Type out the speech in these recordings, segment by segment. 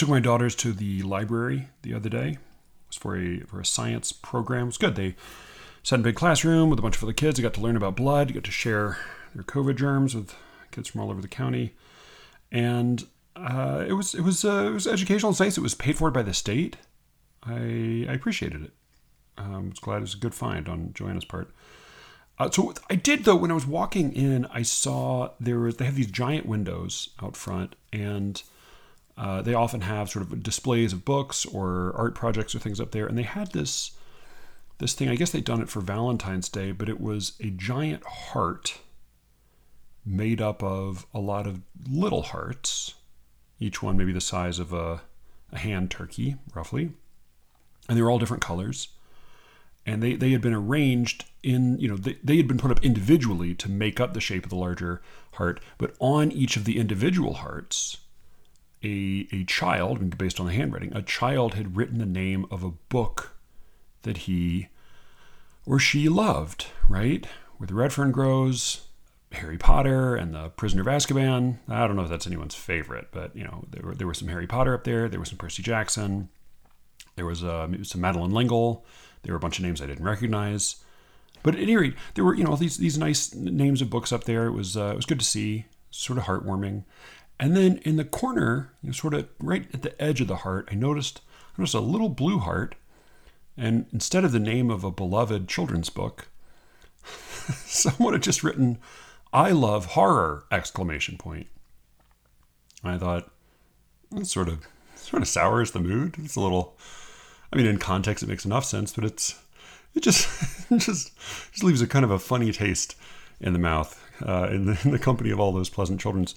took my daughters to the library the other day. It was for a for a science program. It was good. They sat in a big classroom with a bunch of other kids. They got to learn about blood. Got to share their COVID germs with kids from all over the county, and uh, it was it was uh, it was educational. It's nice. It was paid for by the state. I I appreciated it. Um, I was glad it was a good find on Joanna's part. Uh, so I did though when I was walking in, I saw there was they have these giant windows out front, and uh, they often have sort of displays of books or art projects or things up there. And they had this this thing. I guess they'd done it for Valentine's Day, but it was a giant heart made up of a lot of little hearts, each one maybe the size of a, a hand turkey, roughly, and they were all different colors and they, they had been arranged in you know they, they had been put up individually to make up the shape of the larger heart but on each of the individual hearts a, a child based on the handwriting a child had written the name of a book that he or she loved right where the red fern grows harry potter and the prisoner of azkaban i don't know if that's anyone's favorite but you know there were, there was some harry potter up there there was some percy jackson there was uh, some madeleine l'engle there were a bunch of names I didn't recognize. But at any rate, there were you know these these nice names of books up there. It was uh, it was good to see, sort of heartwarming. And then in the corner, you know, sort of right at the edge of the heart, I noticed I noticed a little blue heart, and instead of the name of a beloved children's book, someone had just written "I love horror!" exclamation point. I thought that sort of sort of sours the mood. It's a little I mean, in context, it makes enough sense, but it's it just it just just leaves a kind of a funny taste in the mouth uh, in, the, in the company of all those pleasant children's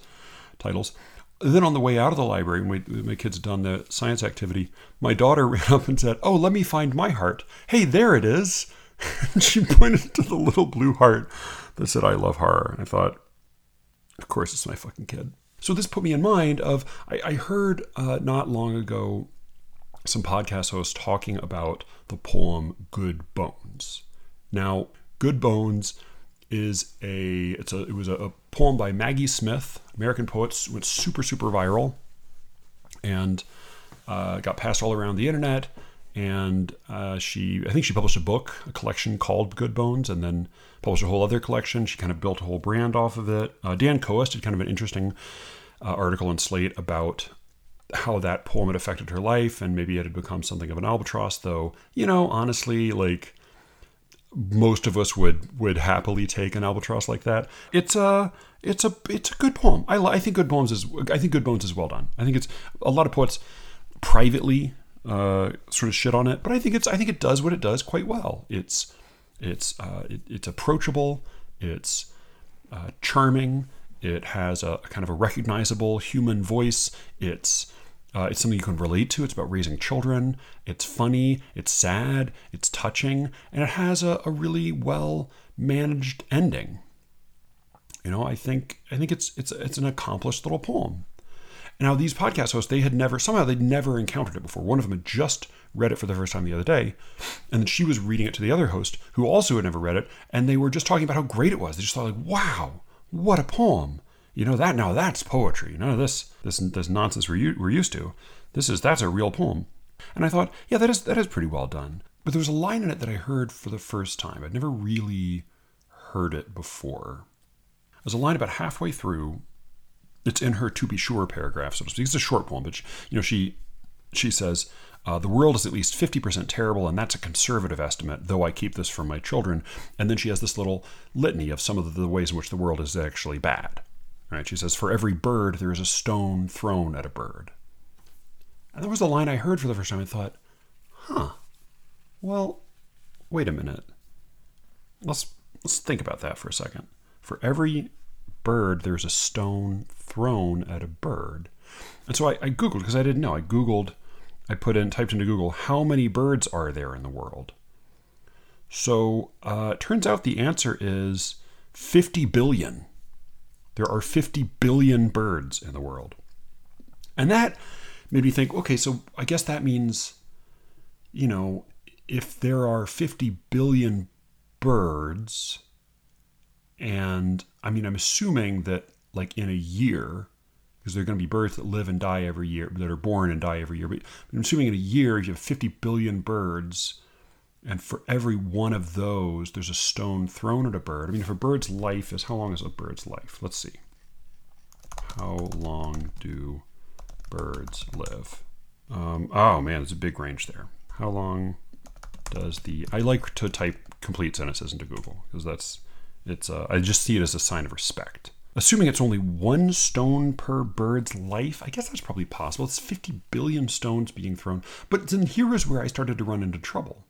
titles. Then on the way out of the library, when we, my kids done the science activity, my daughter ran up and said, "Oh, let me find my heart. Hey, there it is." and she pointed to the little blue heart that said, "I love horror." And I thought, of course, it's my fucking kid. So this put me in mind of I, I heard uh, not long ago some podcast hosts talking about the poem Good Bones. Now, Good Bones is a it's a it was a, a poem by Maggie Smith, American poet, went super super viral, and uh, got passed all around the internet. And uh, she, I think she published a book, a collection called Good Bones, and then published a whole other collection. She kind of built a whole brand off of it. Uh, Dan Kois did kind of an interesting uh, article in Slate about how that poem had affected her life and maybe it had become something of an albatross though you know honestly like most of us would would happily take an albatross like that. It's a it's a it's a good poem. I, I think good poems is i think good bones is well done. I think it's a lot of poets privately uh, sort of shit on it but i think it's i think it does what it does quite well. It's it's uh, it, it's approachable it's uh, charming it has a, a, kind of a recognizable human voice it's uh, it's something you can relate to. It's about raising children. It's funny. It's sad. It's touching, and it has a, a really well managed ending. You know, I think I think it's it's it's an accomplished little poem. Now, these podcast hosts, they had never somehow they'd never encountered it before. One of them had just read it for the first time the other day, and then she was reading it to the other host who also had never read it, and they were just talking about how great it was. They just thought like, "Wow, what a poem!" You know that now that's poetry. None of this this this nonsense we're, we're used to. This is that's a real poem. And I thought, yeah, that is that is pretty well done. But there was a line in it that I heard for the first time. I'd never really heard it before. There's a line about halfway through. It's in her to be sure paragraph, so to speak. It's a short poem, but she, you know she she says, uh, the world is at least 50% terrible, and that's a conservative estimate, though I keep this from my children. And then she has this little litany of some of the ways in which the world is actually bad. Right? She says, For every bird, there is a stone thrown at a bird. And that was the line I heard for the first time. I thought, huh, well, wait a minute. Let's, let's think about that for a second. For every bird, there's a stone thrown at a bird. And so I, I Googled, because I didn't know. I Googled, I put in, typed into Google, how many birds are there in the world? So uh, it turns out the answer is 50 billion. There are 50 billion birds in the world. And that made me think okay, so I guess that means, you know, if there are 50 billion birds, and I mean, I'm assuming that like in a year, because they're going to be birds that live and die every year, that are born and die every year. But I'm assuming in a year if you have 50 billion birds, and for every one of those, there's a stone thrown at a bird. I mean, if a bird's life is how long is a bird's life? Let's see. How long do birds live? Um, oh man, it's a big range there. How long does the? I like to type complete sentences into Google because that's it's. Uh, I just see it as a sign of respect. Assuming it's only one stone per bird's life, I guess that's probably possible. It's 50 billion stones being thrown. But then here is where I started to run into trouble.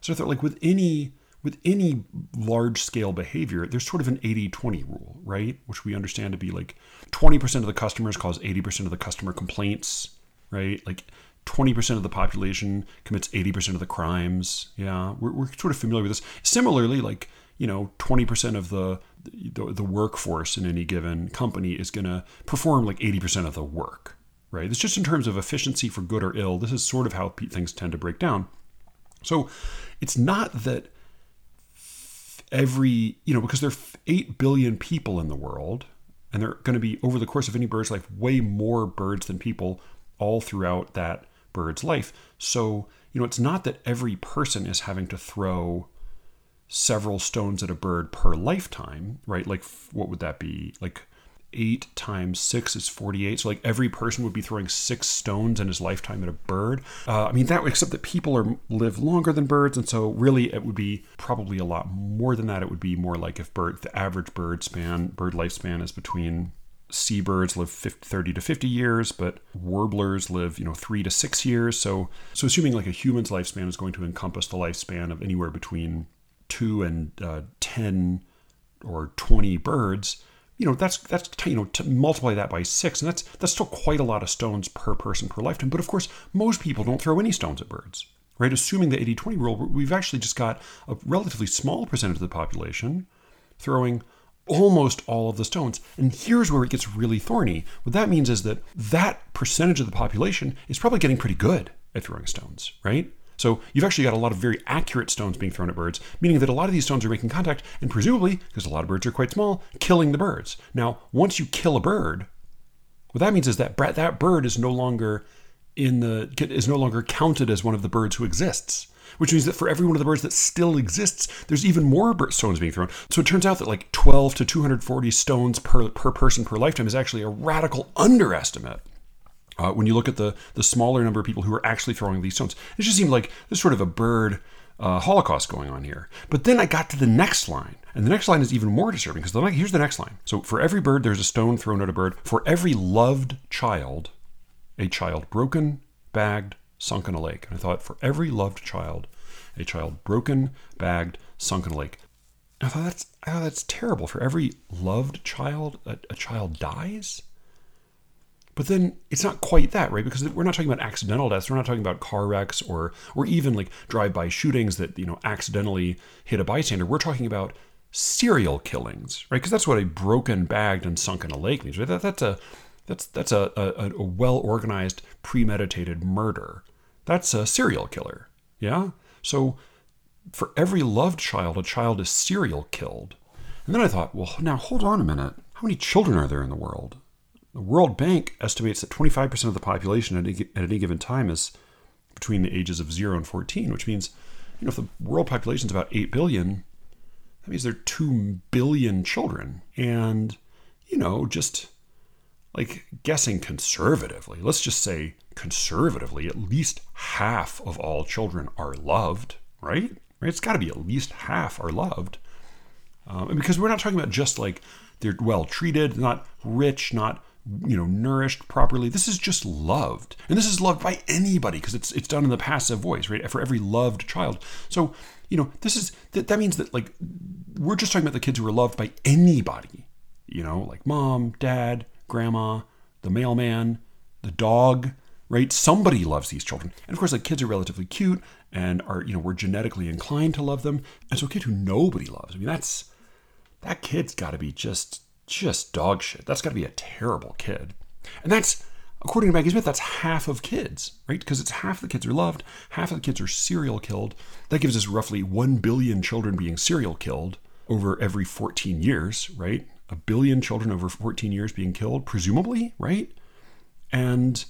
So I thought, like with any with any large scale behavior, there's sort of an 80-20 rule, right? Which we understand to be like 20% of the customers cause 80% of the customer complaints, right? Like 20% of the population commits 80% of the crimes. Yeah, we're, we're sort of familiar with this. Similarly, like, you know, 20% of the, the, the workforce in any given company is going to perform like 80% of the work, right? It's just in terms of efficiency for good or ill. This is sort of how things tend to break down. So it's not that every, you know, because there are 8 billion people in the world, and they're going to be, over the course of any bird's life, way more birds than people all throughout that bird's life. So, you know, it's not that every person is having to throw several stones at a bird per lifetime, right? Like, what would that be? Like, eight times six is 48. So, like, every person would be throwing six stones in his lifetime at a bird. Uh, I mean, that except that people are live longer than birds. And so, really, it would be probably a lot more than that. It would be more like if bird, the average bird span, bird lifespan is between seabirds live 50, 30 to 50 years, but warblers live, you know, three to six years. So, so assuming like a human's lifespan is going to encompass the lifespan of anywhere between two and uh, 10 or 20 birds, you know, that's, that's, you know, to multiply that by six, and that's, that's still quite a lot of stones per person per lifetime. But of course, most people don't throw any stones at birds, right? Assuming the 80 20 rule, we've actually just got a relatively small percentage of the population throwing almost all of the stones. And here's where it gets really thorny. What that means is that that percentage of the population is probably getting pretty good at throwing stones, right? So you've actually got a lot of very accurate stones being thrown at birds, meaning that a lot of these stones are making contact and presumably, because a lot of birds are quite small, killing the birds. Now, once you kill a bird, what that means is that that bird is no longer in the is no longer counted as one of the birds who exists which means that for every one of the birds that still exists, there's even more stones being thrown. So it turns out that like 12 to 240 stones per, per person per lifetime is actually a radical underestimate. Uh, when you look at the, the smaller number of people who are actually throwing these stones, it just seemed like there's sort of a bird uh, holocaust going on here. But then I got to the next line, and the next line is even more disturbing because here's the next line. So for every bird, there's a stone thrown at a bird. For every loved child, a child broken, bagged, sunk in a lake. And I thought, for every loved child, a child broken, bagged, sunk in a lake. I thought that's I thought that's terrible. For every loved child, a, a child dies. But then it's not quite that, right? Because we're not talking about accidental deaths. We're not talking about car wrecks or or even like drive-by shootings that you know accidentally hit a bystander. We're talking about serial killings, right? Because that's what a broken, bagged, and sunk in a lake means. Right? That, that's a that's that's a, a, a well organized, premeditated murder. That's a serial killer. Yeah? So for every loved child, a child is serial killed. And then I thought, well, now hold on a minute. How many children are there in the world? The World Bank estimates that 25% of the population at any, given time is between the ages of 0 and 14, which means, you know, if the world population is about 8 billion, that means there are 2 billion children. And, you know, just like guessing conservatively, let's just say conservatively, at least half of all children are loved, right? right? It's got to be at least half are loved. Um, and because we're not talking about just like they're well treated, not rich, not you know nourished properly. This is just loved, and this is loved by anybody because it's it's done in the passive voice, right? For every loved child. So you know this is that, that means that like we're just talking about the kids who are loved by anybody, you know, like mom, dad, grandma, the mailman, the dog, right? Somebody loves these children. And of course, like kids are relatively cute and are, you know, we're genetically inclined to love them. And so a kid who nobody loves, I mean, that's that kid's gotta be just just dog shit. That's gotta be a terrible kid. And that's according to Maggie Smith, that's half of kids, right? Because it's half the kids are loved, half of the kids are serial killed. That gives us roughly one billion children being serial killed over every 14 years, right? a billion children over 14 years being killed, presumably, right? And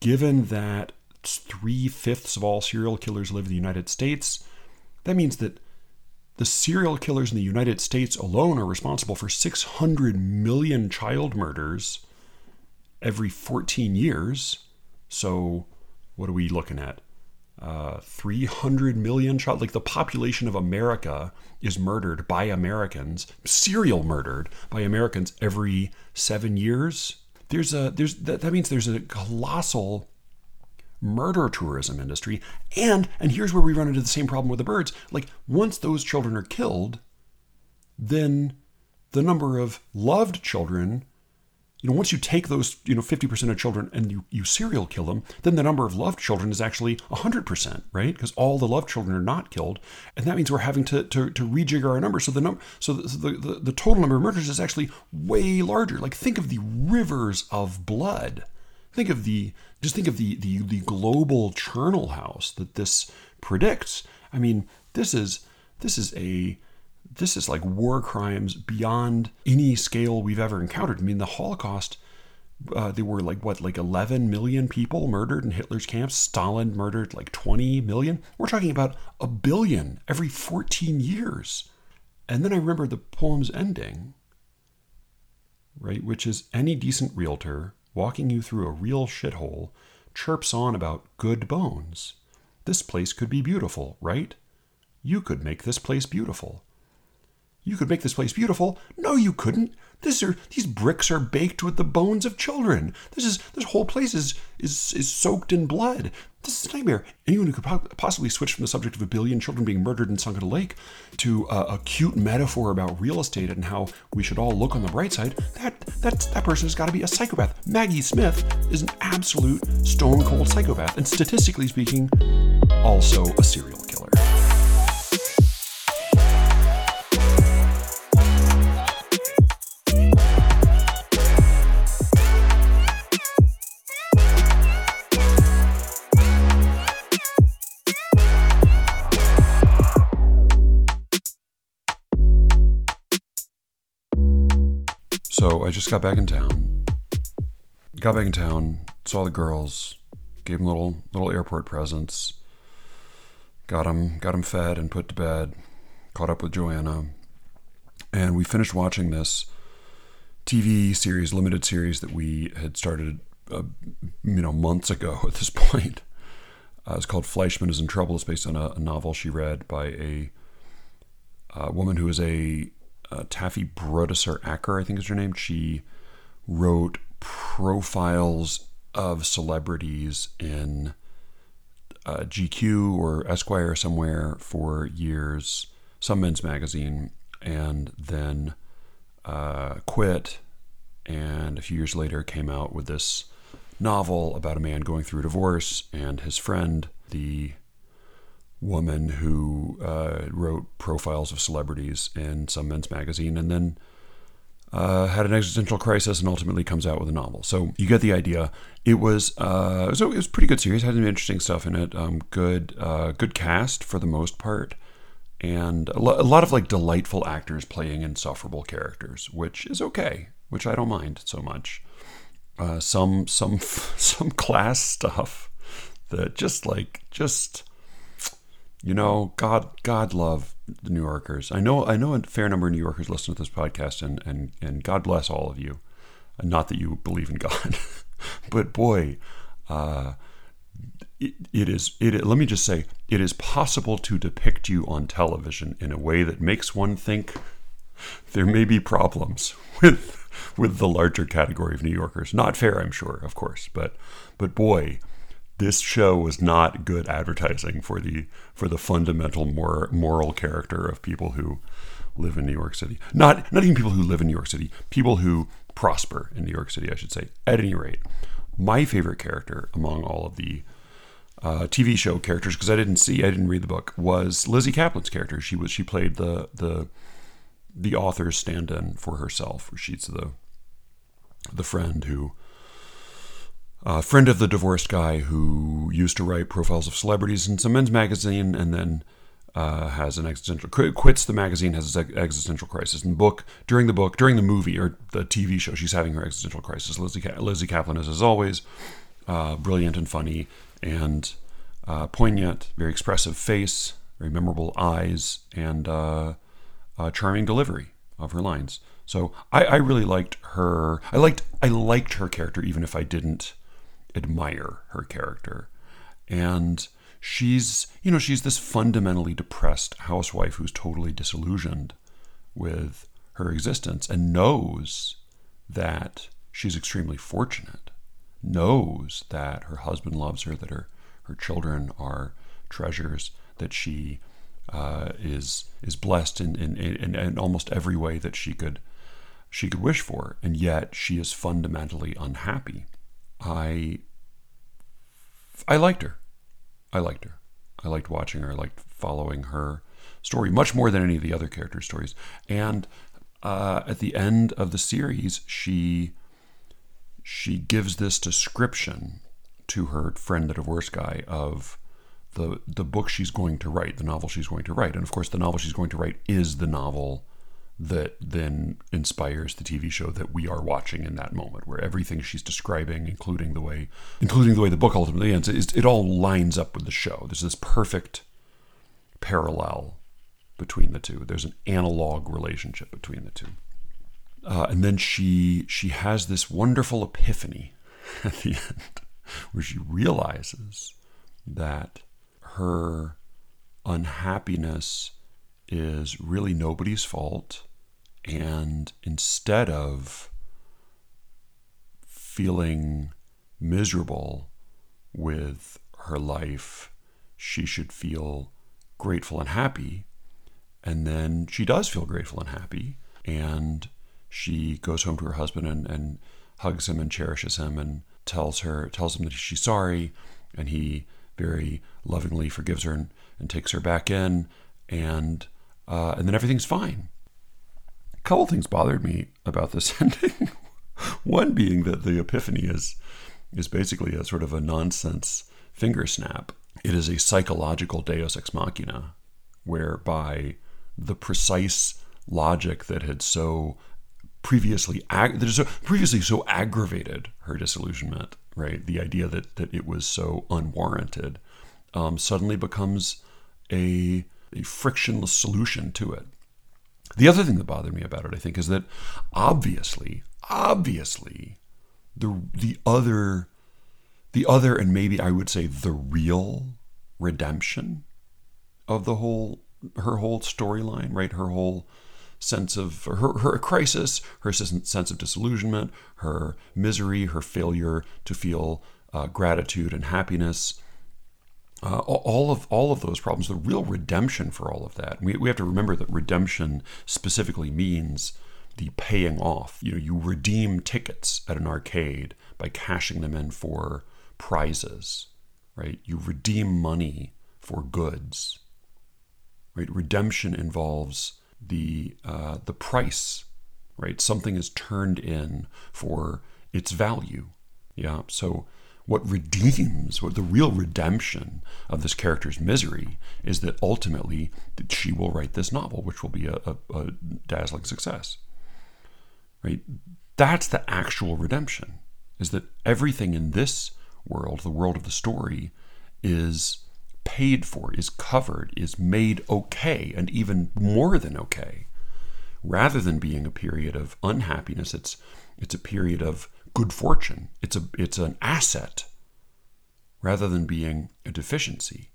given that three fifths of all serial killers live in the United States, that means that the serial killers in the United States alone are responsible for 600 million child murders every 14 years. So, what are we looking at? Uh, 300 million child like the population of america is murdered by americans serial murdered by americans every seven years there's a there's that, that means there's a colossal murder tourism industry and and here's where we run into the same problem with the birds like once those children are killed then the number of loved children you know, once you take those, you know, 50% of children and you, you serial kill them, then the number of loved children is actually 100%, right? Because all the loved children are not killed. And that means we're having to, to, to rejigger our numbers. So the number, so the, the, the total number of murders is actually way larger. Like think of the rivers of blood. Think of the, just think of the, the, the global charnel house that this predicts. I mean, this is, this is a, this is like war crimes beyond any scale we've ever encountered. I mean, the Holocaust, uh, there were like what, like 11 million people murdered in Hitler's camps. Stalin murdered like 20 million. We're talking about a billion every 14 years. And then I remember the poem's ending, right, which is any decent realtor walking you through a real shithole chirps on about good bones. This place could be beautiful, right? You could make this place beautiful. You could make this place beautiful. No, you couldn't. This are these bricks are baked with the bones of children. This is this whole place is is is soaked in blood. This is a nightmare. Anyone who could possibly switch from the subject of a billion children being murdered and sunk in a lake to a, a cute metaphor about real estate and how we should all look on the bright side, that that that person has got to be a psychopath. Maggie Smith is an absolute stone cold psychopath, and statistically speaking, also a serial killer. So I just got back in town. Got back in town, saw the girls, gave them little little airport presents. Got them got them fed and put to bed. Caught up with Joanna, and we finished watching this TV series, limited series that we had started, uh, you know, months ago. At this point, uh, it's called Fleischman is in Trouble. It's based on a, a novel she read by a, a woman who is a uh, Taffy Brodesser-Akner, I think is her name. She wrote profiles of celebrities in uh, GQ or Esquire somewhere for years, some men's magazine, and then uh, quit. And a few years later, came out with this novel about a man going through a divorce and his friend, the woman who uh, wrote profiles of celebrities in some men's magazine and then uh, had an existential crisis and ultimately comes out with a novel. So you get the idea. It was uh, so it was pretty good series. Had some interesting stuff in it. Um, good uh, good cast for the most part, and a, lo- a lot of like delightful actors playing insufferable characters, which is okay. Which I don't mind so much. Uh, some some some class stuff that just like just you know, God, God love the New Yorkers. I know, I know a fair number of New Yorkers listen to this podcast, and and and God bless all of you. Not that you believe in God, but boy, uh, it, it is. It let me just say, it is possible to depict you on television in a way that makes one think there may be problems with with the larger category of New Yorkers. Not fair, I'm sure, of course, but but boy this show was not good advertising for the for the fundamental mor- moral character of people who live in New York City. Not not even people who live in New York City, people who prosper in New York City, I should say. At any rate, my favorite character among all of the uh, TV show characters, because I didn't see, I didn't read the book, was Lizzy Caplan's character. She was she played the the the author's stand-in for herself. She's the the friend who a friend of the divorced guy who used to write profiles of celebrities in some men's magazine and then uh, has an existential quits the magazine has an existential crisis. In the book, during the book, during the movie or the TV show, she's having her existential crisis. Lizzy, Lizzy Caplan is, as always, uh, brilliant and funny and uh, poignant, very expressive face, very memorable eyes, and uh, charming delivery of her lines. So I, I really liked her. I liked I liked her character, even if I didn't admire her character. And she's you know she's this fundamentally depressed housewife who's totally disillusioned with her existence and knows that she's extremely fortunate knows that her husband loves her that her her children are treasures that she uh, is is blessed in, in, in, in almost every way that she could she could wish for and yet she is fundamentally unhappy i i liked her I liked her. I liked watching her. I liked following her story much more than any of the other character stories. And uh, at the end of the series, she she gives this description to her friend, the divorce guy, of the the book she's going to write, the novel she's going to write. And of course, the novel she's going to write is the novel that then inspires the TV show that we are watching in that moment, where everything she's describing, including the way, including the way the book ultimately ends, it, it all lines up with the show. There's this perfect parallel between the two. There's an analog relationship between the two. Uh, and then she she has this wonderful epiphany at the end, where she realizes that her unhappiness is really nobody's fault. And instead of feeling miserable with her life, she should feel grateful and happy. And then she does feel grateful and happy. And she goes home to her husband and, and hugs him and cherishes him and tells her tells him that she's sorry and he very lovingly forgives her and, and takes her back in and uh, and then everything's fine. A couple things bothered me about this ending. One being that the epiphany is is basically a sort of a nonsense finger snap. It is a psychological deus ex machina, whereby the precise logic that had so previously ag- that so previously so aggravated her disillusionment, right? The idea that that it was so unwarranted, um, suddenly becomes a a frictionless solution to it. The other thing that bothered me about it, I think, is that obviously, obviously, the the other, the other, and maybe I would say the real redemption of the whole her whole storyline, right? Her whole sense of her, her crisis, her sense of disillusionment, her misery, her failure to feel uh, gratitude and happiness, uh, all of all of those problems, the real redemption for all of that. We, we have to remember that redemption specifically means the paying off. You know, you redeem tickets at an arcade by cashing them in for prizes, right? You redeem money for goods, right? Redemption involves the uh, the price, right? Something is turned in for its value. Yeah, so what redeems, what the real redemption of this character's misery is that ultimately that she will write this novel, which will be a, a, a dazzling success. Right? That's the actual redemption, is that everything in this world, the world of the story, is paid for, is covered, is made okay, and even more than okay. Rather than being a period of unhappiness, it's it's a period of good fortune. It's a it's an asset rather than being a deficiency.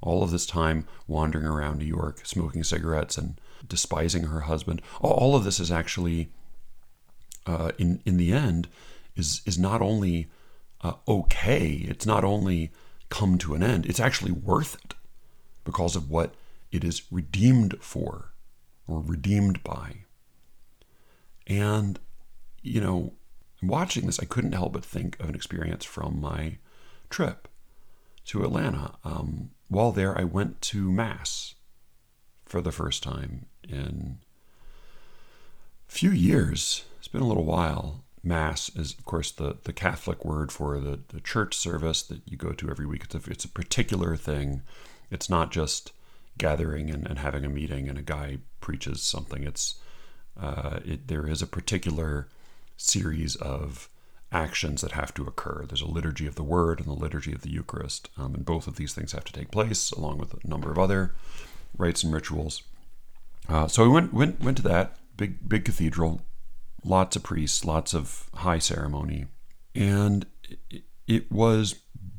All of this time wandering around New York, smoking cigarettes and despising her husband. All of this is actually, uh, in in the end, is is not only uh, okay. It's not only come to an end. It's actually worth it because of what it is redeemed for or redeemed by. And you know, watching this, I couldn't help but think of an experience from my trip to Atlanta. Um, while there, I went to Mass for the first time in a few years. It's been a little while. Mass is, of course, the, the Catholic word for the, the church service that you go to every week. It's a, it's a particular thing. It's not just gathering and, and having a meeting and a guy preaches something. It's uh, it, there is a particular series of actions that have to occur. There's a liturgy of the Word and the liturgy of the Eucharist, um, and both of these things have to take place, along with a number of other rites and rituals. Uh, so we went went went to that big big cathedral, lots of priests, lots of high ceremony, and it, it was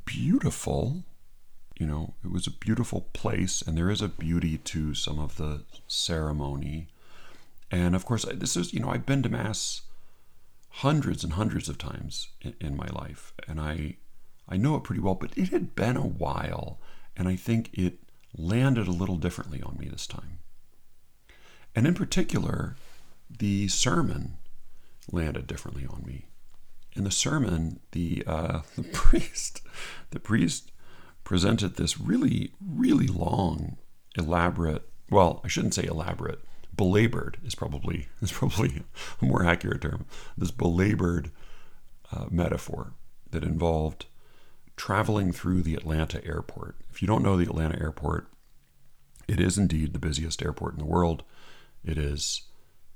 beautiful. You know, it was a beautiful place, and there is a beauty to some of the ceremony. And of course, this is you know I've been to mass hundreds and hundreds of times in, in my life, and I I know it pretty well. But it had been a while, and I think it landed a little differently on me this time. And in particular, the sermon landed differently on me. In the sermon, the uh, the priest the priest presented this really really long, elaborate. Well, I shouldn't say elaborate belabored is probably is probably a more accurate term. This belabored uh, metaphor that involved traveling through the Atlanta airport. If you don't know the Atlanta airport, it is indeed the busiest airport in the world. It is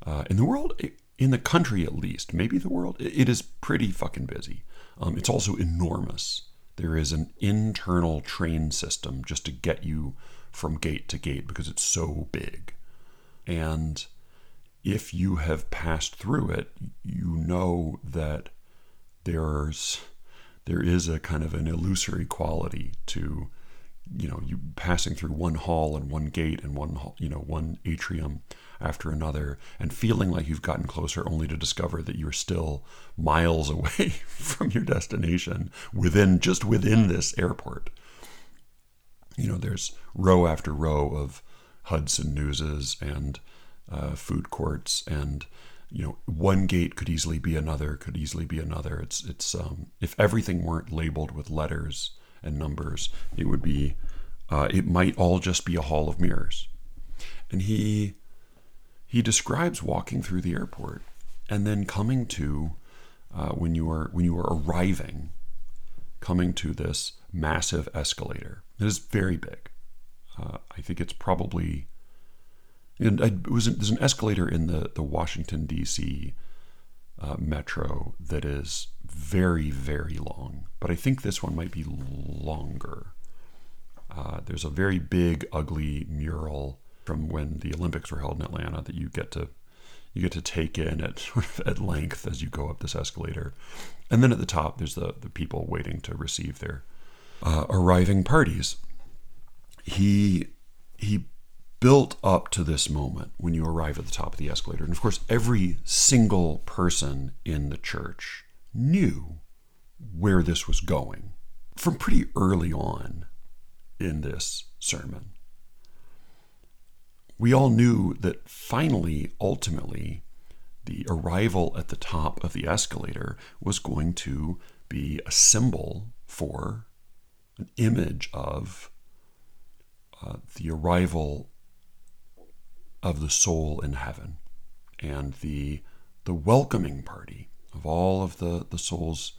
uh, in the world, in the country at least, maybe the world. It is pretty fucking busy. Um, it's also enormous. There is an internal train system just to get you from gate to gate because it's so big. And if you have passed through it, you know that there's there is a kind of an illusory quality to you know you passing through one hall and one gate and one you know one atrium after another and feeling like you've gotten closer only to discover that you're still miles away from your destination within just within this airport. You know there's row after row of Hudson Newses and uh, food courts, and you know one gate could easily be another, could easily be another. It's it's um, if everything weren't labeled with letters and numbers, it would be uh, it might all just be a hall of mirrors. And he he describes walking through the airport and then coming to uh, when you are when you are arriving, coming to this massive escalator. It is very big. Uh, I think it's probably. And it was there's an escalator in the the Washington D.C. Uh, metro that is very very long, but I think this one might be longer. Uh, there's a very big ugly mural from when the Olympics were held in Atlanta that you get to you get to take in at at length as you go up this escalator, and then at the top there's the the people waiting to receive their uh, arriving parties he he built up to this moment when you arrive at the top of the escalator. And of course, every single person in the church knew where this was going from pretty early on in this sermon. We all knew that finally, ultimately, the arrival at the top of the escalator was going to be a symbol for an image of uh, the arrival of the soul in heaven and the the welcoming party of all of the the souls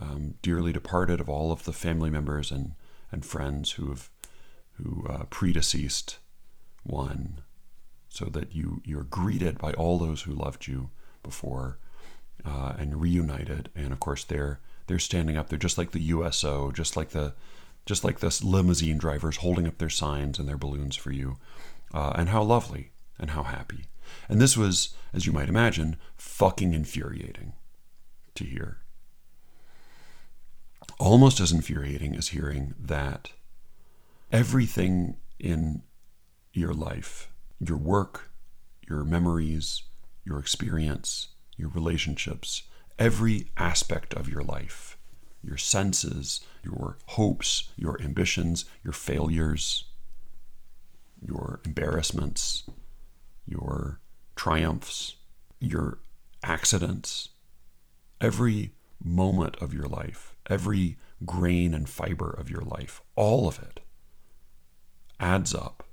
um, dearly departed, of all of the family members and and friends who have who uh, predeceased one, so that you you're greeted by all those who loved you before uh, and reunited, and of course they're they're standing up. They're just like the USO, just like the just like this limousine drivers holding up their signs and their balloons for you. Uh, and how lovely and how happy. And this was, as you might imagine, fucking infuriating to hear. Almost as infuriating as hearing that everything in your life, your work, your memories, your experience, your relationships, every aspect of your life your senses, your hopes, your ambitions, your failures, your embarrassments, your triumphs, your accidents, every moment of your life, every grain and fiber of your life, all of it adds up.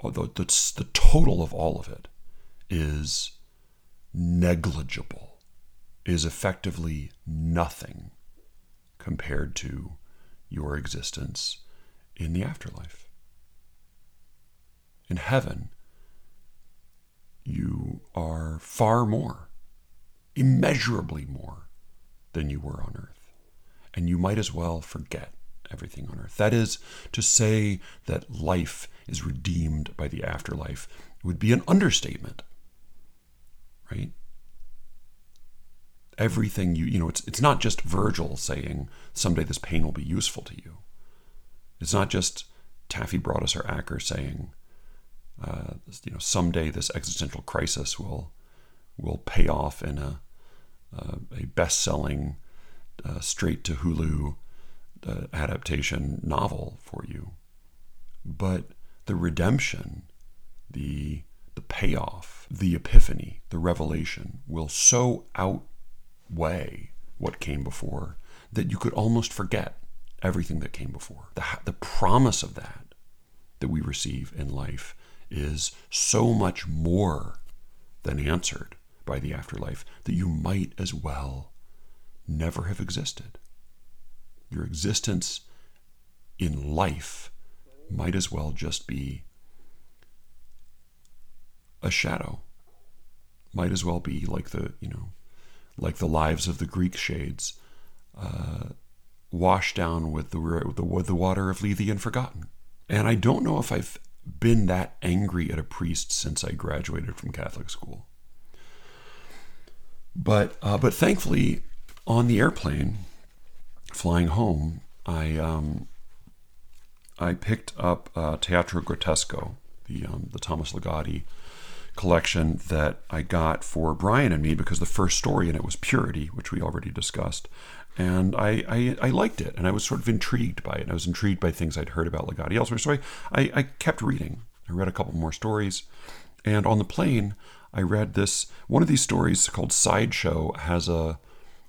Although the, the total of all of it is negligible is effectively nothing compared to your existence in the afterlife. in heaven, you are far more, immeasurably more than you were on earth. And you might as well forget everything on earth. That is to say that life is redeemed by the afterlife would be an understatement. Right? Everything you you know, it's it's not just Virgil saying someday this pain will be useful to you. It's not just Taffy Brodesser-Akner saying, uh, you know, someday this existential crisis will will pay off in a uh, a best-selling uh, straight to Hulu uh, adaptation novel for you. But the redemption, the the payoff, the epiphany, the revelation will so outweigh what came before that you could almost forget everything that came before. The, the promise of that that we receive in life is so much more than answered by the afterlife that you might as well never have existed. Your existence in life might as well just be a shadow. Might as well be like the, you know, like the lives of the Greek shades, uh, washed down with the, the, water of Lethe and forgotten. And I don't know if I've been that angry at a priest since I graduated from Catholic school. But uh, but thankfully, on the airplane flying home, I um, I picked up uh, Teatro Grottesco, the um, the Thomas Ligotti collection that I got for Brian and me because the first story in it was Purity, which we already discussed, and I, I, I, liked it, and I was sort of intrigued by it. I was intrigued by things I'd heard about Ligotti elsewhere, so I, I, I kept reading. I read a couple more stories, and on the plane, I read this. One of these stories called Sideshow has a.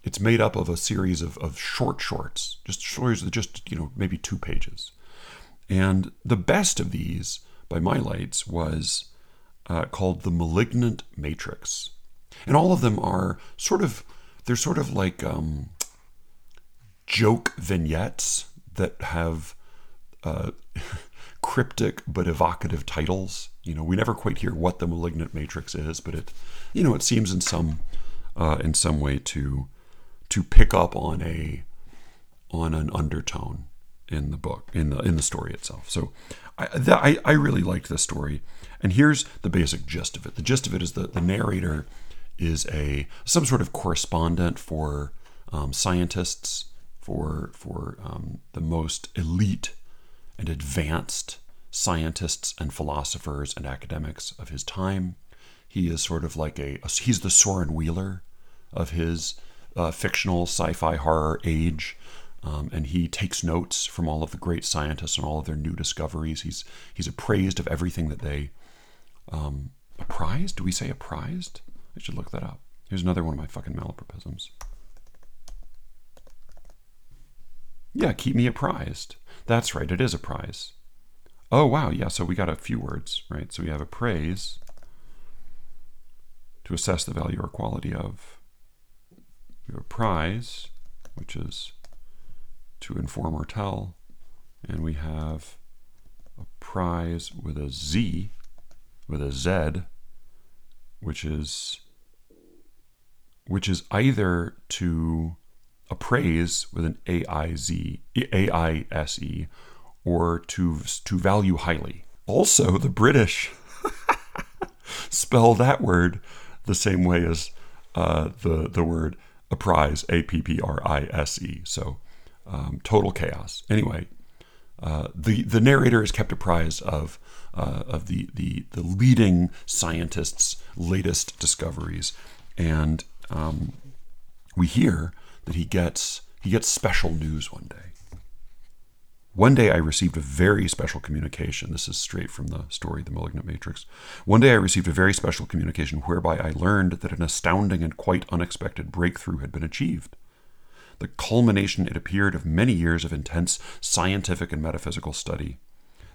It's made up of a series of, of short shorts, just stories that just you know maybe two pages, and the best of these by my lights was uh, called the Malignant Matrix, and all of them are sort of they're sort of like um, joke vignettes that have uh, cryptic but evocative titles. You know, we never quite hear what the malignant matrix is, but it, you know, it seems in some uh, in some way to to pick up on a on an undertone in the book in the in the story itself. So I that, I, I really liked this story, and here's the basic gist of it. The gist of it is that the narrator is a some sort of correspondent for um, scientists for for um, the most elite and advanced scientists and philosophers and academics of his time. He is sort of like a he's the Soren Wheeler of his uh, fictional sci-fi horror age. Um, and he takes notes from all of the great scientists and all of their new discoveries. He's he's appraised of everything that they um, apprised. Do we say apprised? I should look that up. Here's another one of my fucking malapropisms. Yeah, keep me apprised. That's right, it is a prize. Oh, wow, yeah, so we got a few words, right? So we have appraise to assess the value or quality of. We have apprise, which is to inform or tell. And we have apprise with a Z, with a Z, which is which is either to appraise with an A-I-Z, A-I-S-E, or to, to value highly. Also, the British spell that word the same way as uh, the, the word apprise, A-P-P-R-I-S-E. So um, total chaos. Anyway, uh, the, the narrator is kept apprised of, uh, of the, the, the leading scientists' latest discoveries. And um, we hear that he gets he gets special news one day. One day I received a very special communication. This is straight from the story The Malignant Matrix. One day I received a very special communication whereby I learned that an astounding and quite unexpected breakthrough had been achieved. The culmination, it appeared, of many years of intense scientific and metaphysical study.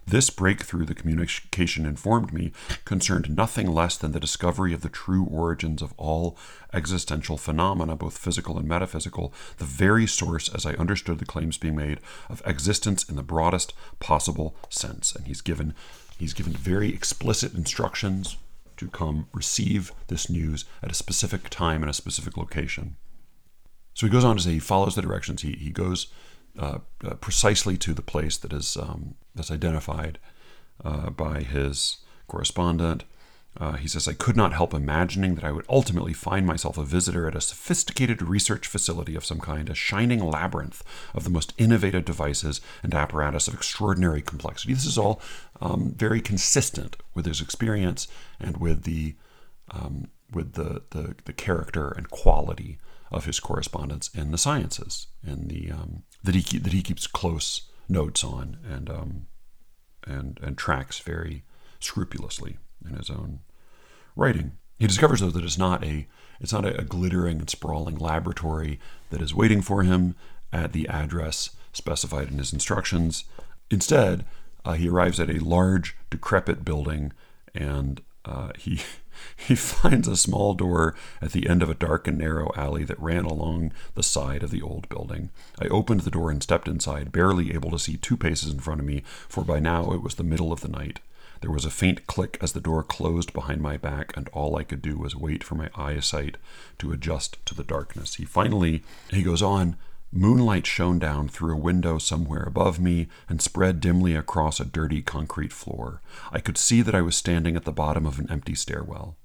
This breakthrough, the communication informed me, concerned nothing less than the discovery of the true origins of all existential phenomena, both physical and metaphysical, the very source, as I understood the claims being made, of existence in the broadest possible sense. And he's given he's given very explicit instructions to come receive this news at a specific time and a specific location. So he goes on to say he follows the directions. He, he goes uh, uh, precisely to the place that is um, that's identified uh, by his correspondent. Uh, he says, I could not help imagining that I would ultimately find myself a visitor at a sophisticated research facility of some kind, a shining labyrinth of the most innovative devices and apparatus of extraordinary complexity. This is all um, very consistent with his experience and with the um, with the, the, the character and quality of his correspondence in the sciences and the um, that he that he keeps close notes on and um, and and tracks very scrupulously in his own writing. He discovers though that it's not a it's not a, a glittering and sprawling laboratory that is waiting for him at the address specified in his instructions. Instead, uh, he arrives at a large, decrepit building, and uh, he he finds a small door at the end of a dark and narrow alley that ran along the side of the old building. I opened the door and stepped inside, barely able to see two paces in front of me, for by now it was the middle of the night. There was a faint click as the door closed behind my back, and all I could do was wait for my eyesight to adjust to the darkness. He finally he goes on, Moonlight shone down through a window somewhere above me and spread dimly across a dirty concrete floor. I could see that I was standing at the bottom of an empty stairwell.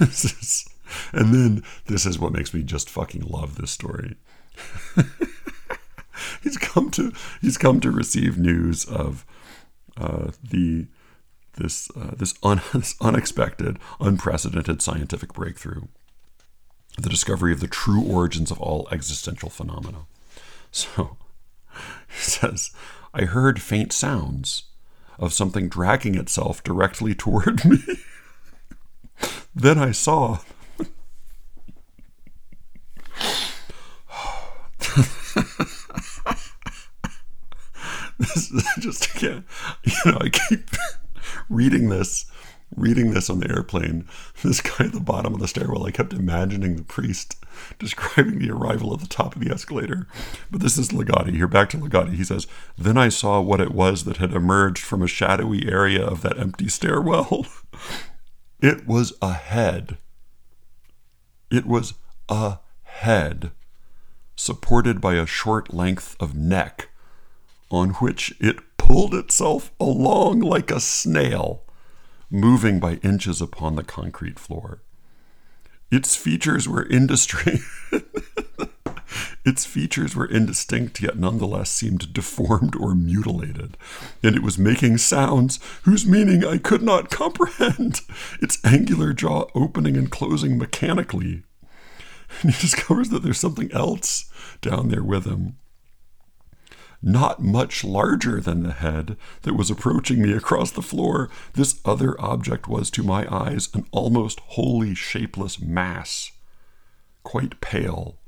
is, and then this is what makes me just fucking love this story. he's come to he's come to receive news of uh, the this uh, this, un, this unexpected, unprecedented scientific breakthrough the discovery of the true origins of all existential phenomena. So he says, I heard faint sounds of something dragging itself directly toward me. then I saw. this is just again, you know, I keep reading this reading this on the airplane, this guy at the bottom of the stairwell, I kept imagining the priest describing the arrival at the top of the escalator. But this is Ligotti Here, back to Ligotti. He says, Then I saw what it was that had emerged from a shadowy area of that empty stairwell. it was a head. It was a head, supported by a short length of neck, on which it pulled itself along like a snail moving by inches upon the concrete floor. Its features were industry. its features were indistinct, yet nonetheless seemed deformed or mutilated, and it was making sounds whose meaning I could not comprehend, its angular jaw opening and closing mechanically. And he discovers that there's something else down there with him not much larger than the head that was approaching me across the floor, this other object was to my eyes an almost wholly shapeless mass, quite pale,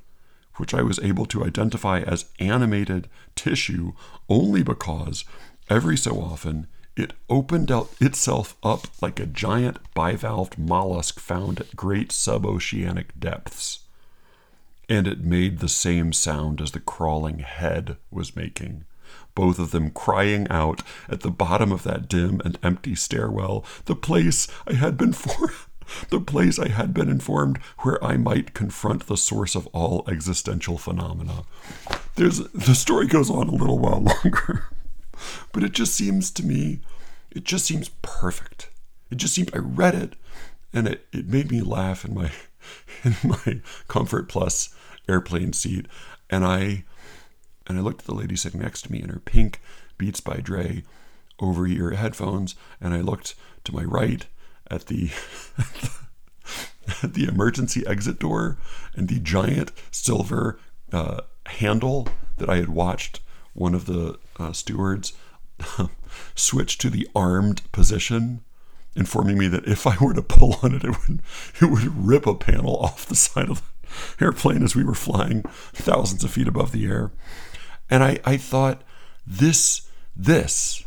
which I was able to identify as animated tissue only because every so often it opened out itself up like a giant bivalved mollusk found at great suboceanic depths and it made the same sound as the crawling head was making. Both of them crying out at the bottom of that dim and empty stairwell, the place I had been for. the place I had been informed where I might confront the source of all existential phenomena. There's the story goes on a little while longer, but it just seems to me, it just seems perfect. It just seemed I read it, and it, it made me laugh in my in my Comfort Plus airplane seat, and I and I looked at the lady sitting next to me in her pink Beats by Dre over ear headphones, and I looked to my right at the at the emergency exit door and the giant silver uh, handle that I had watched one of the uh, stewards switch to the armed position, informing me that if I were to pull on it, it would it would rip a panel off the side of the airplane as we were flying thousands of feet above the air. And I, I thought, this, this,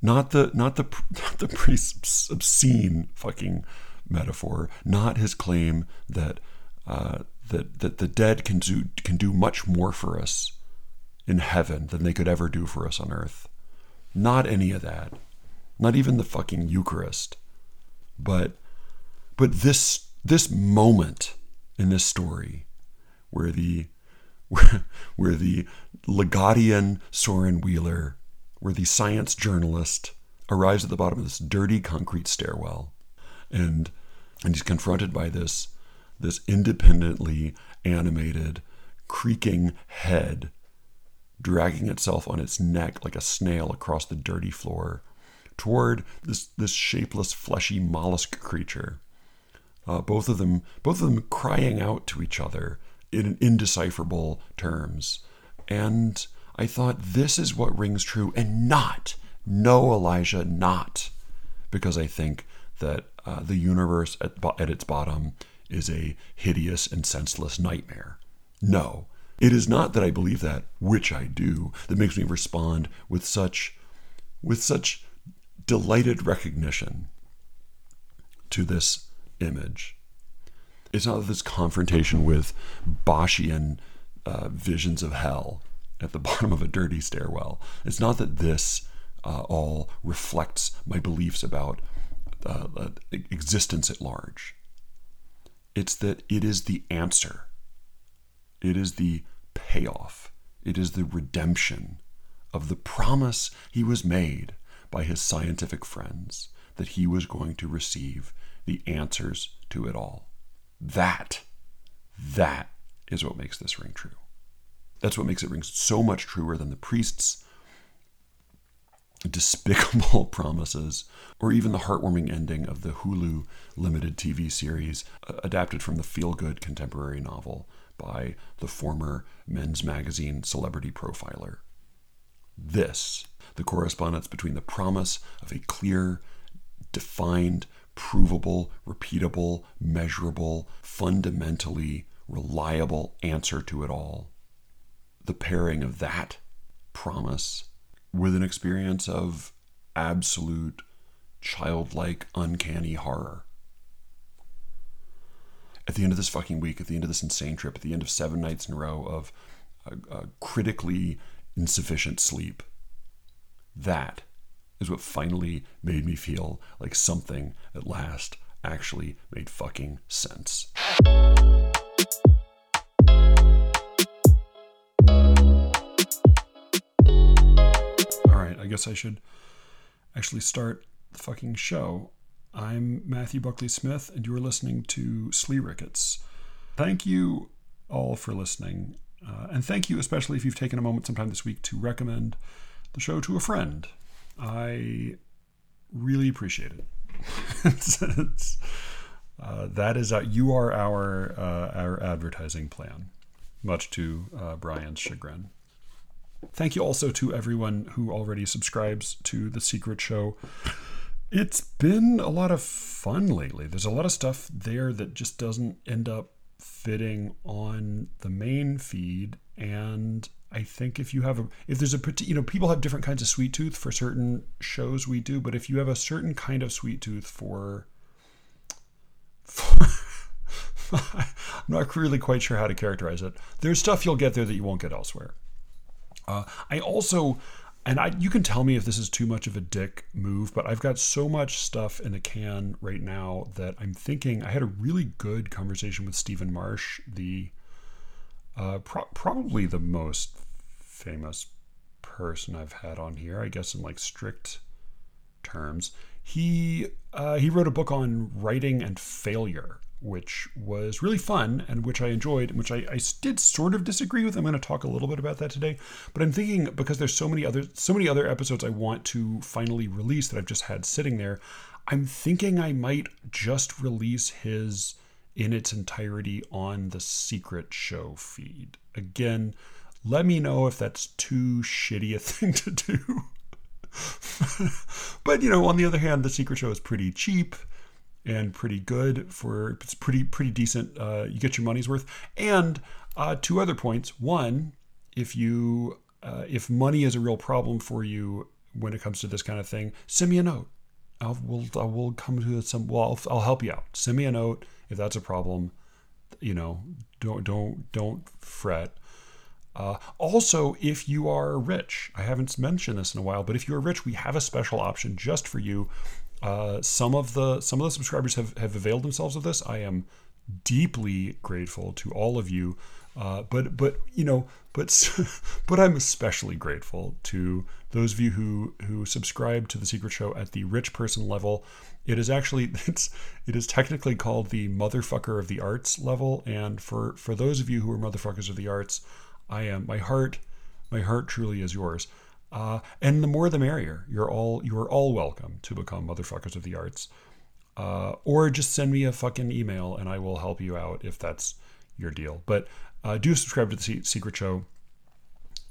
not the not the not the priest's obscene fucking metaphor, not his claim that uh, that that the dead can do can do much more for us in heaven than they could ever do for us on earth. Not any of that. Not even the fucking Eucharist. But but this this moment in this story where the where, where the Ligottian Soren Wheeler, where the science journalist arrives at the bottom of this dirty concrete stairwell and and he's confronted by this this independently animated creaking head dragging itself on its neck like a snail across the dirty floor toward this this shapeless fleshy mollusk creature. Uh, both of them both of them crying out to each other in indecipherable terms. And i thought this is what rings true and not no elijah not. Because i think that uh, the universe at, at its bottom is a hideous and senseless nightmare. No, it is not that I believe that, which I do, that makes me respond with such, with such delighted recognition to this image. It's not this confrontation with Boschian uh, visions of hell at the bottom of a dirty stairwell. It's not that this uh, all reflects my beliefs about uh, uh, existence at large. It's that it is the answer, it is the payoff, it is the redemption of the promise he was made by his scientific friends that he was going to receive the answers to it all. That, that is what makes this ring true. That's what makes it ring so much truer than the priest's despicable promises, or even the heartwarming ending of the Hulu limited TV series uh, adapted from the feel good contemporary novel by the former men's magazine celebrity profiler. This, the correspondence between the promise of a clear, defined, provable, repeatable, measurable, fundamentally reliable answer to it all. The pairing of that promise with an experience of absolute childlike, uncanny horror. At the end of this fucking week, at the end of this insane trip, at the end of seven nights in a row of uh, uh, critically insufficient sleep, that is what finally made me feel like something at last actually made fucking sense. All right, I guess I should actually start the fucking show. I'm Matthew Buckley Smith, and you're listening to Slee Rickets. Thank you all for listening. Uh, and thank you, especially if you've taken a moment sometime this week to recommend the show to a friend. I really appreciate it. it's, it's, uh, that is our, you are our uh, our advertising plan, much to uh, Brian's chagrin. Thank you also to everyone who already subscribes to The Secret Show. It's been a lot of fun lately. There's a lot of stuff there that just doesn't end up fitting on the main feed and I think if you have a if there's a you know people have different kinds of sweet tooth for certain shows we do, but if you have a certain kind of sweet tooth for, for I'm not really quite sure how to characterize it. There's stuff you'll get there that you won't get elsewhere. Uh, I also, and I, you can tell me if this is too much of a dick move, but I've got so much stuff in the can right now that I'm thinking. I had a really good conversation with Stephen Marche, the uh, pro- probably the most famous person I've had on here, I guess in like strict terms. He uh, he wrote a book on writing and failure, which was really fun and which I enjoyed, and which I, I did sort of disagree with. I'm going to talk a little bit about that today, but I'm thinking because there's so many other so many other episodes I want to finally release that I've just had sitting there. I'm thinking I might just release his in its entirety on the Secret Show feed. Again, let me know if that's too shitty a thing to do. but you know, on the other hand, the Secret Show is pretty cheap and pretty good for it's pretty pretty decent. Uh, you get your money's worth. And uh, two other points. One, if you uh, if money is a real problem for you when it comes to this kind of thing, send me a note. I'll we'll, I will come to some. Well, I'll, I'll help you out. Send me a note if that's a problem. You know, don't don't don't fret. Uh, also, if you are rich, I haven't mentioned this in a while, but if you are rich, we have a special option just for you. Uh, some of the some of the subscribers have have availed themselves of this. I am deeply grateful to all of you. Uh, but but you know but but I'm especially grateful to those of you who who subscribe to the Secret Show at the rich person level. It is actually it's it is technically called the motherfucker of the arts level. And for for those of you who are motherfuckers of the arts, I am my heart my heart truly is yours. Uh, and the more the merrier. You're all you are all welcome to become motherfuckers of the arts. Uh, or just send me a fucking email and I will help you out if that's your deal. But uh, do subscribe to the Secret Show.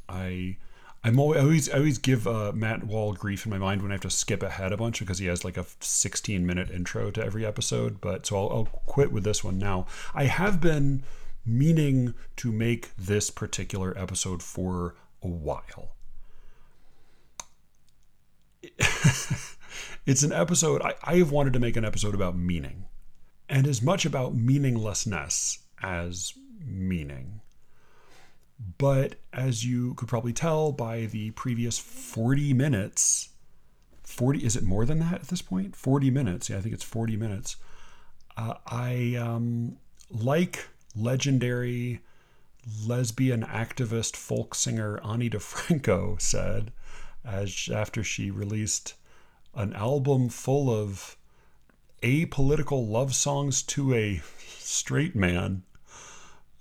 I I'm always, I always, I always give uh, Matt Wall grief in my mind when I have to skip ahead a bunch because he has like a 16 minute intro to every episode. But so I'll, I'll quit with this one now. I have been meaning to make this particular episode for a while. it's an episode, I, I have wanted to make an episode about meaning and as much about meaninglessness as meaning. But as you could probably tell by the previous 40 minutes, 40, is it more than that at this point? 40 minutes. Yeah, I think it's 40 minutes. Uh, I, um, like legendary lesbian activist folk singer Ani DiFranco said, as after she released an album full of apolitical love songs to a straight man.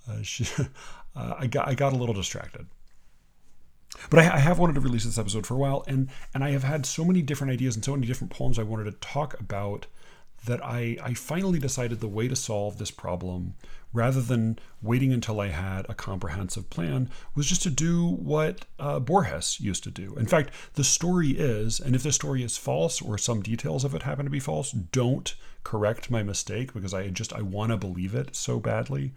Uh, she, uh, I got I got a little distracted, but I, I, have wanted to release this episode for a while, and and I have had so many different ideas and so many different poems I wanted to talk about that I, I finally decided the way to solve this problem, rather than waiting until I had a comprehensive plan, was just to do what uh, Borges used to do. In fact, the story is, and if the story is false or some details of it happen to be false, don't correct my mistake because I just I want to believe it so badly.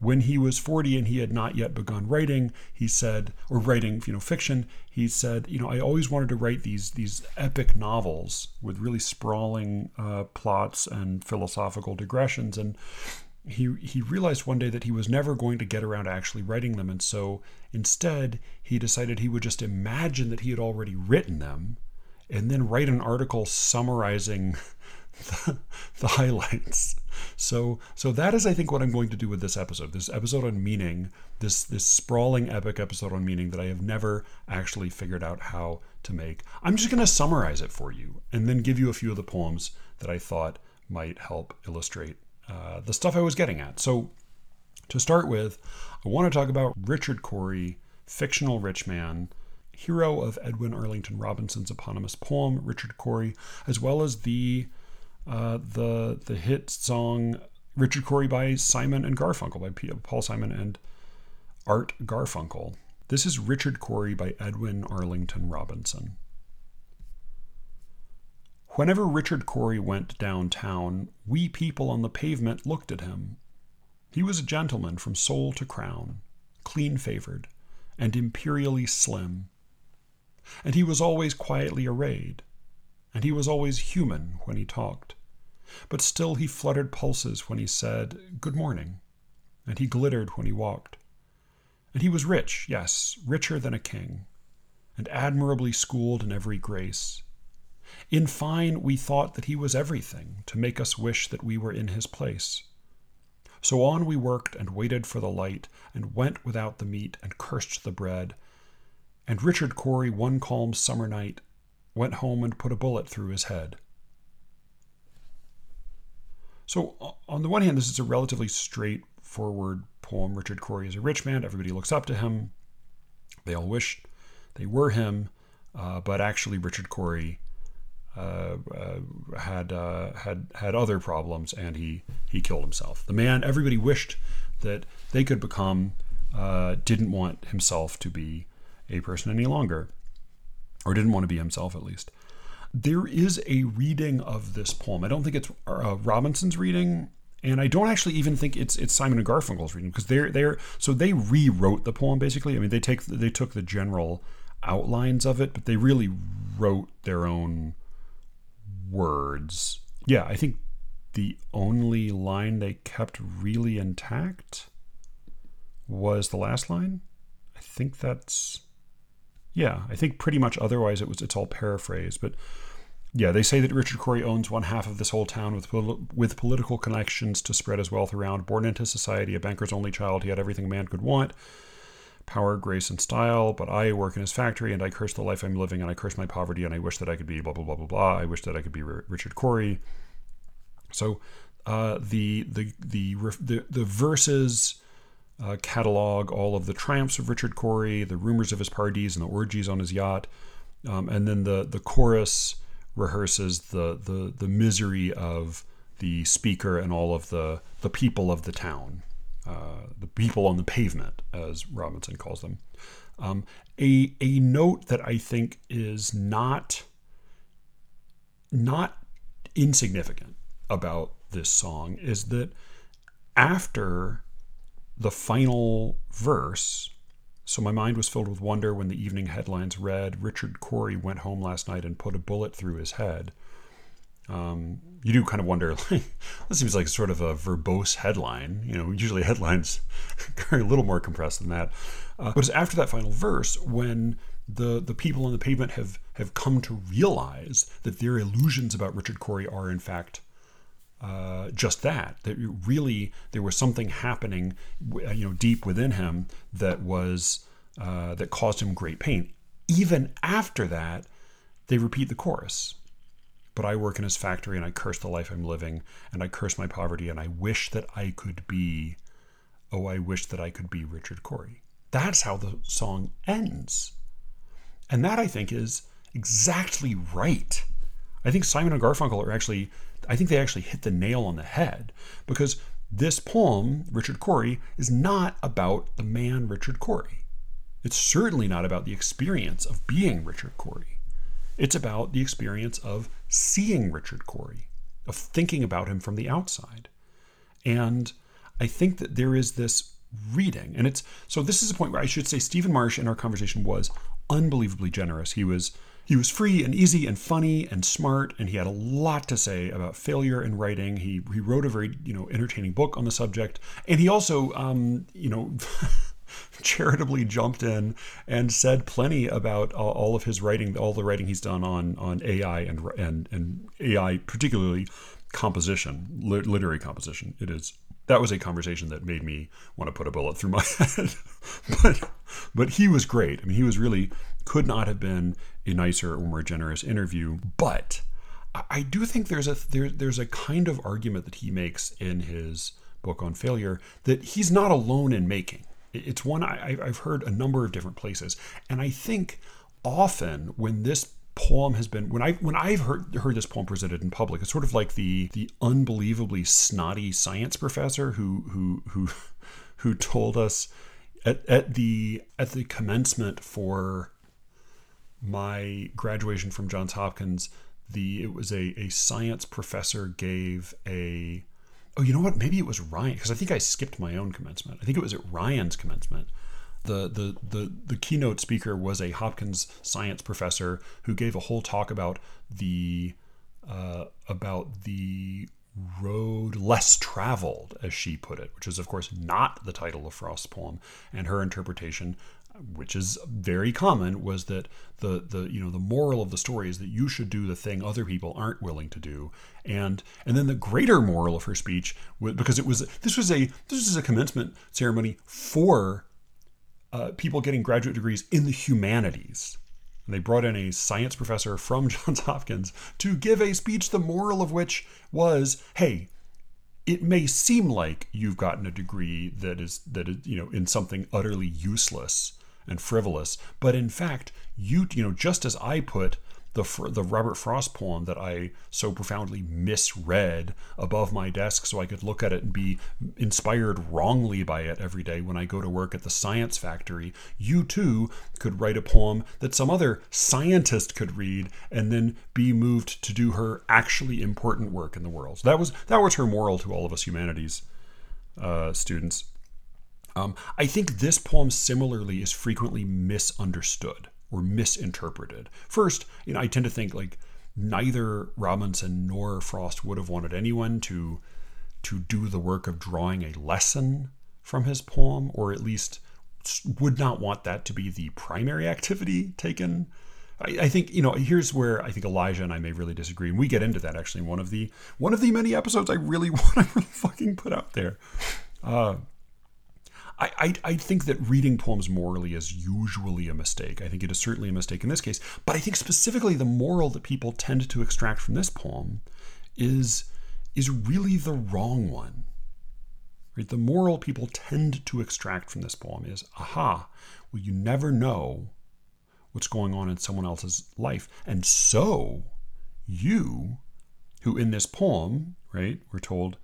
When he was 40 and he had not yet begun writing, he said, or writing, you know, fiction, he said, you know, I always wanted to write these these epic novels with really sprawling uh, plots and philosophical digressions, and he he realized one day that he was never going to get around to actually writing them, and so instead he decided he would just imagine that he had already written them, and then write an article summarizing the, the highlights. So so that is I think what I'm going to do with this episode. This episode on meaning, this this sprawling epic episode on meaning that I have never actually figured out how to make. I'm just going to summarize it for you and then give you a few of the poems that I thought might help illustrate uh, the stuff I was getting at. So to start with, I want to talk about Richard Cory, fictional rich man, hero of Edwin Arlington Robinson's eponymous poem, Richard Cory, as well as the uh, the the hit song Richard Cory by Simon and Garfunkel by Paul Simon and Art Garfunkel. This is Richard Cory by Edwin Arlington Robinson. Whenever Richard Cory went downtown, we people on the pavement looked at him. He was a gentleman from sole to crown, clean favored, and imperially slim. And he was always quietly arrayed, and he was always human when he talked. But still he fluttered pulses when he said, Good morning, and he glittered when he walked. And he was rich, yes, richer than a king, and admirably schooled in every grace. In fine, we thought that he was everything to make us wish that we were in his place. So on we worked and waited for the light, and went without the meat, and cursed the bread. And Richard Cory, one calm summer night, went home and put a bullet through his head. So, on the one hand, this is a relatively straightforward poem. Richard Cory is a rich man. Everybody looks up to him. They all wish they were him. Uh, but actually, Richard Cory uh, uh, had uh, had had other problems, and he he killed himself. The man everybody wished that they could become uh, didn't want himself to be a person any longer or didn't want to be himself at least. There is a reading of this poem. I don't think it's uh, Robinson's reading, and I don't actually even think it's it's Simon and Garfunkel's reading because they're they're so they rewrote the poem basically. I mean, they take they took the general outlines of it, but they really wrote their own words. Yeah, I think the only line they kept really intact was the last line. I think that's yeah, I think pretty much otherwise it was it's all paraphrased, but yeah, they say that Richard Cory owns one half of this whole town with with political connections to spread his wealth around. Born into society, a banker's only child, he had everything a man could want power, grace, and style. But I work in his factory, and I curse the life I'm living, and I curse my poverty, and I wish that I could be blah blah blah blah blah. I wish that I could be R- Richard Cory. So uh, the, the the the the verses uh, catalog all of the triumphs of Richard Cory, the rumors of his parties and the orgies on his yacht, um, and then the the chorus rehearses the the the misery of the speaker and all of the the people of the town, uh, the people on the pavement, as Robinson calls them. Um, a a note that I think is not not insignificant about this song is that after the final verse, so my mind was filled with wonder when the evening headlines read Richard Cory went home last night and put a bullet through his head. Um, you do kind of wonder, this seems like sort of a verbose headline. You know, usually headlines are a little more compressed than that. Uh, but it's after that final verse when the the people on the pavement have have come to realize that their illusions about Richard Cory are in fact uh, just that that really there was something happening uh, you know deep within him that was uh, that caused him great pain. Even after that they repeat the chorus. But i work in his factory and i curse the life i'm living and i curse my poverty and i wish that i could be oh i wish that i could be richard cory that's how the song ends. And that i think is exactly right. I think simon and garfunkel are actually I think they actually hit the nail on the head because this poem, Richard Cory, is not about the man Richard Cory. It's certainly not about the experience of being Richard Cory. It's about the experience of seeing Richard Cory, of thinking about him from the outside. And I think that there is this reading, and it's so this is a point where I should say Stephen Marche in our conversation was unbelievably generous. He was he was free and easy and funny and smart, and he had a lot to say about failure in writing. He, he wrote a very you know entertaining book on the subject, and he also um, you know charitably jumped in and said plenty about all of his writing, all the writing he's done on on AI and and and AI particularly composition, literary composition. It is that was a conversation that made me want to put a bullet through my head. but but he was great. I mean, he was really could not have been a nicer or more generous interview. But I do think there's a there, there's a kind of argument that he makes in his book on failure that he's not alone in making. It's one I, I've heard a number of different places, and I think often when this poem has been when I when I've heard heard this poem presented in public, it's sort of like the the unbelievably snotty science professor who who who who told us at, at the at the commencement for my graduation from Johns Hopkins, the it was a, a science professor gave a oh you know what maybe it was Ryan because I think I skipped my own commencement. I think it was at Ryan's commencement. The, the the the keynote speaker was a Hopkins science professor who gave a whole talk about the uh, about the road less traveled, as she put it, which is of course not the title of Frost's poem, and her interpretation which is very common, was that the the you know the moral of the story is that you should do the thing other people aren't willing to do, and and then the greater moral of her speech, because it was this was a this was a commencement ceremony for uh, people getting graduate degrees in the humanities. And they brought in a science professor from Johns Hopkins to give a speech, the moral of which was, hey, it may seem like you've gotten a degree that is that is you know in something utterly useless and frivolous. But in fact, you you know just as I put the the Robert Frost poem that I so profoundly misread above my desk so I could look at it and be inspired wrongly by it every day when I go to work at the science factory, you too could write a poem that some other scientist could read and then be moved to do her actually important work in the world. So that was that was her moral to all of us humanities uh, students. Um, I think this poem similarly is frequently misunderstood, or misinterpreted. First, you know, I tend to think like neither Robinson nor Frost would have wanted anyone to to do the work of drawing a lesson from his poem, or at least would not want that to be the primary activity taken. I, I, think you know here's where I think Elijah and I may really disagree, and we get into that actually in one of the one of the many episodes I really want to really fucking put out there. Uh, I, I, I think that reading poems morally is usually a mistake. I think it is certainly a mistake in this case. But I think specifically the moral that people tend to extract from this poem is is really the wrong one. Right? The moral people tend to extract from this poem is aha, well, you never know what's going on in someone else's life. And so, you, who in this poem, right, we're told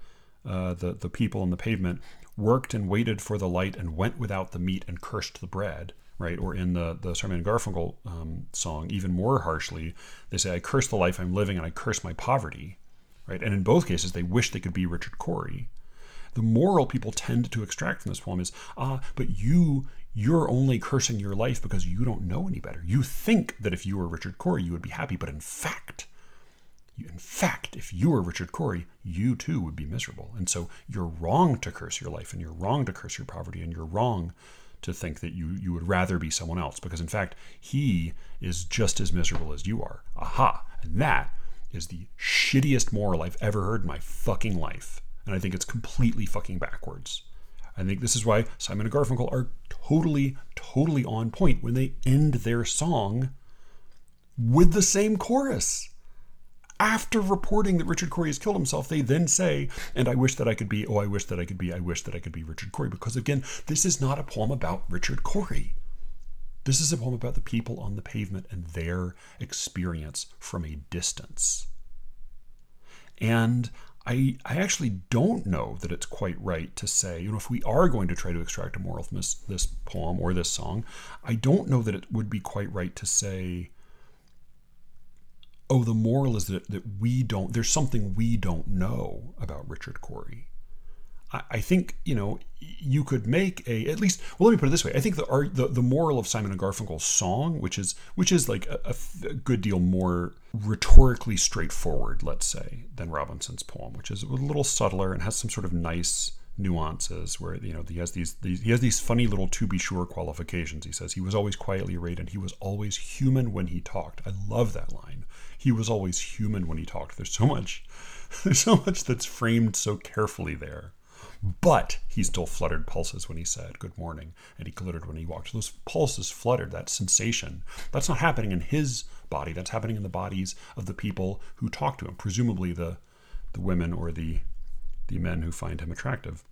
uh, the, the people on the pavement worked and waited for the light and went without the meat and cursed the bread, right? Or in the, the Simon Garfunkel um, song, even more harshly, they say, I curse the life I'm living and I curse my poverty, right? And in both cases, they wish they could be Richard Cory. The moral people tend to extract from this poem is, ah, but you, you're only cursing your life because you don't know any better. You think that if you were Richard Cory, you would be happy, but in fact, in fact, if you were Richard Cory, you too would be miserable. And so you're wrong to curse your life, and you're wrong to curse your poverty, and you're wrong to think that you, you would rather be someone else, because in fact, he is just as miserable as you are. Aha! And that is the shittiest moral I've ever heard in my fucking life. And I think it's completely fucking backwards. I think this is why Simon and Garfunkel are totally, totally on point when they end their song with the same chorus. After reporting that Richard Cory has killed himself, they then say, and I wish that I could be, oh, I wish that I could be, I wish that I could be Richard Cory. Because again, this is not a poem about Richard Cory. This is a poem about the people on the pavement and their experience from a distance. And I, I actually don't know that it's quite right to say, you know, if we are going to try to extract a moral from this, this poem or this song, I don't know that it would be quite right to say, oh, the moral is that, that we don't, there's something we don't know about Richard Cory. I think you know you could make a at least well let me put it this way. I think the the, the moral of Simon and Garfunkel's song which is which is like a, a, good deal more rhetorically straightforward let's say than Robinson's poem which is a little subtler and has some sort of nice nuances where you know he has these, these he has these funny little to be sure qualifications he says. He was always quietly arrayed and he was always human when he talked. I love that line he was always human when he talked there's so much there's so much that's framed so carefully there but he still fluttered pulses when he said good morning, and he glittered when he walked. Those pulses fluttered, that sensation. That's not happening in his body, that's happening in the bodies of the people who talk to him, presumably the, the women or the, the men who find him attractive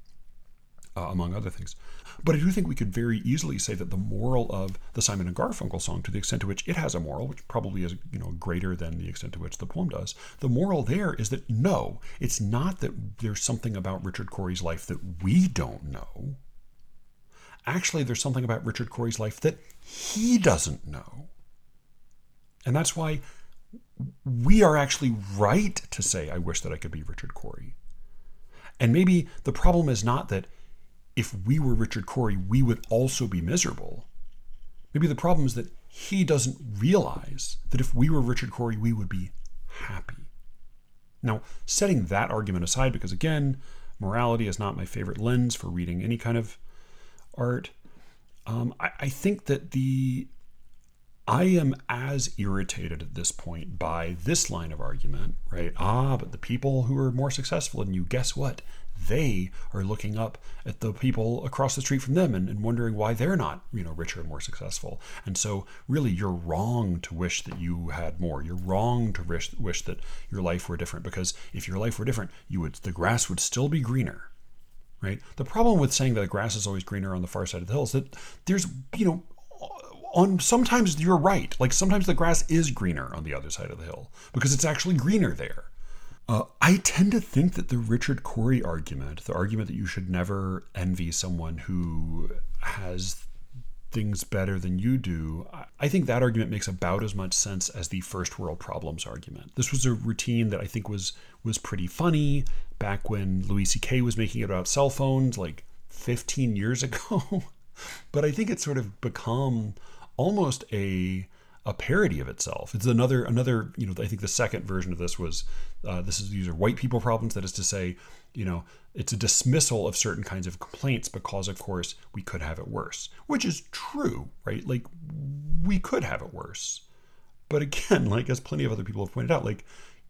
uh, among other things. But I do think we could very easily say that the moral of the Simon and Garfunkel song, to the extent to which it has a moral, which probably is you know greater than the extent to which the poem does, the moral there is that no, it's not that there's something about Richard Cory's life that we don't know. Actually, there's something about Richard Cory's life that he doesn't know. And that's why we are actually right to say, I wish that I could be Richard Cory. And maybe the problem is not that if we were Richard Cory, we would also be miserable. Maybe the problem is that he doesn't realize that if we were Richard Cory, we would be happy. Now, setting that argument aside, because again, morality is not my favorite lens for reading any kind of art, um, I, I think that the I am as irritated at this point by this line of argument, right? Ah, but the people who are more successful than you, guess what? They are looking up at the people across the street from them and, and, wondering why they're not, you know, richer and more successful. And so, really, you're wrong to wish that you had more. You're wrong to wish wish that your life were different because if your life were different, you would the grass would still be greener, right? The problem with saying that the grass is always greener on the far side of the hill is that there's, you know, on sometimes you're right. Like sometimes the grass is greener on the other side of the hill because it's actually greener there. Uh, I tend to think that the Richard Cory argument, the argument that you should never envy someone who has things better than you do, I think that argument makes about as much sense as the first world problems argument. This was a routine that I think was was pretty funny back when Louis C.K. was making it about cell phones like 15 years ago. but I think it's sort of become almost a a parody of itself. It's another another you know I think the second version of this was uh, this is these are white people problems. That is to say, you know, it's a dismissal of certain kinds of complaints because of course we could have it worse, which is true, right? Like we could have it worse, but again, like as plenty of other people have pointed out, like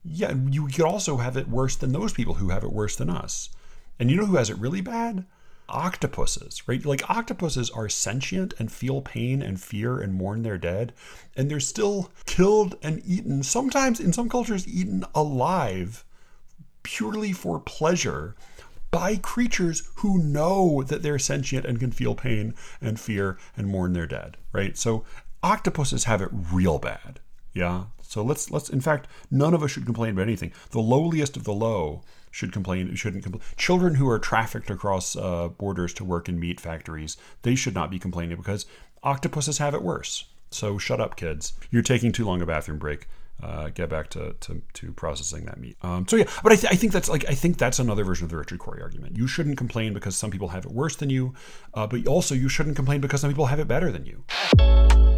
yeah, you could also have it worse than those people who have it worse than us. And you know who has it really bad? Octopuses, right? Like octopuses are sentient and feel pain and fear and mourn their dead, and they're still killed and eaten, sometimes in some cultures, eaten alive purely for pleasure by creatures who know that they're sentient and can feel pain and fear and mourn their dead, right? So octopuses have it real bad. Yeah. So let's let's in fact none of us should complain about anything. The lowliest of the low should complain shouldn't complain. Children who are trafficked across uh, borders to work in meat factories, they should not be complaining because octopuses have it worse. So shut up, kids. You're taking too long a bathroom break. Uh, get back to, to, to processing that meat. Um, so yeah, but I, th- I think that's like I think that's another version of the Richard Cory argument. You shouldn't complain because some people have it worse than you, uh, but also you shouldn't complain because some people have it better than you.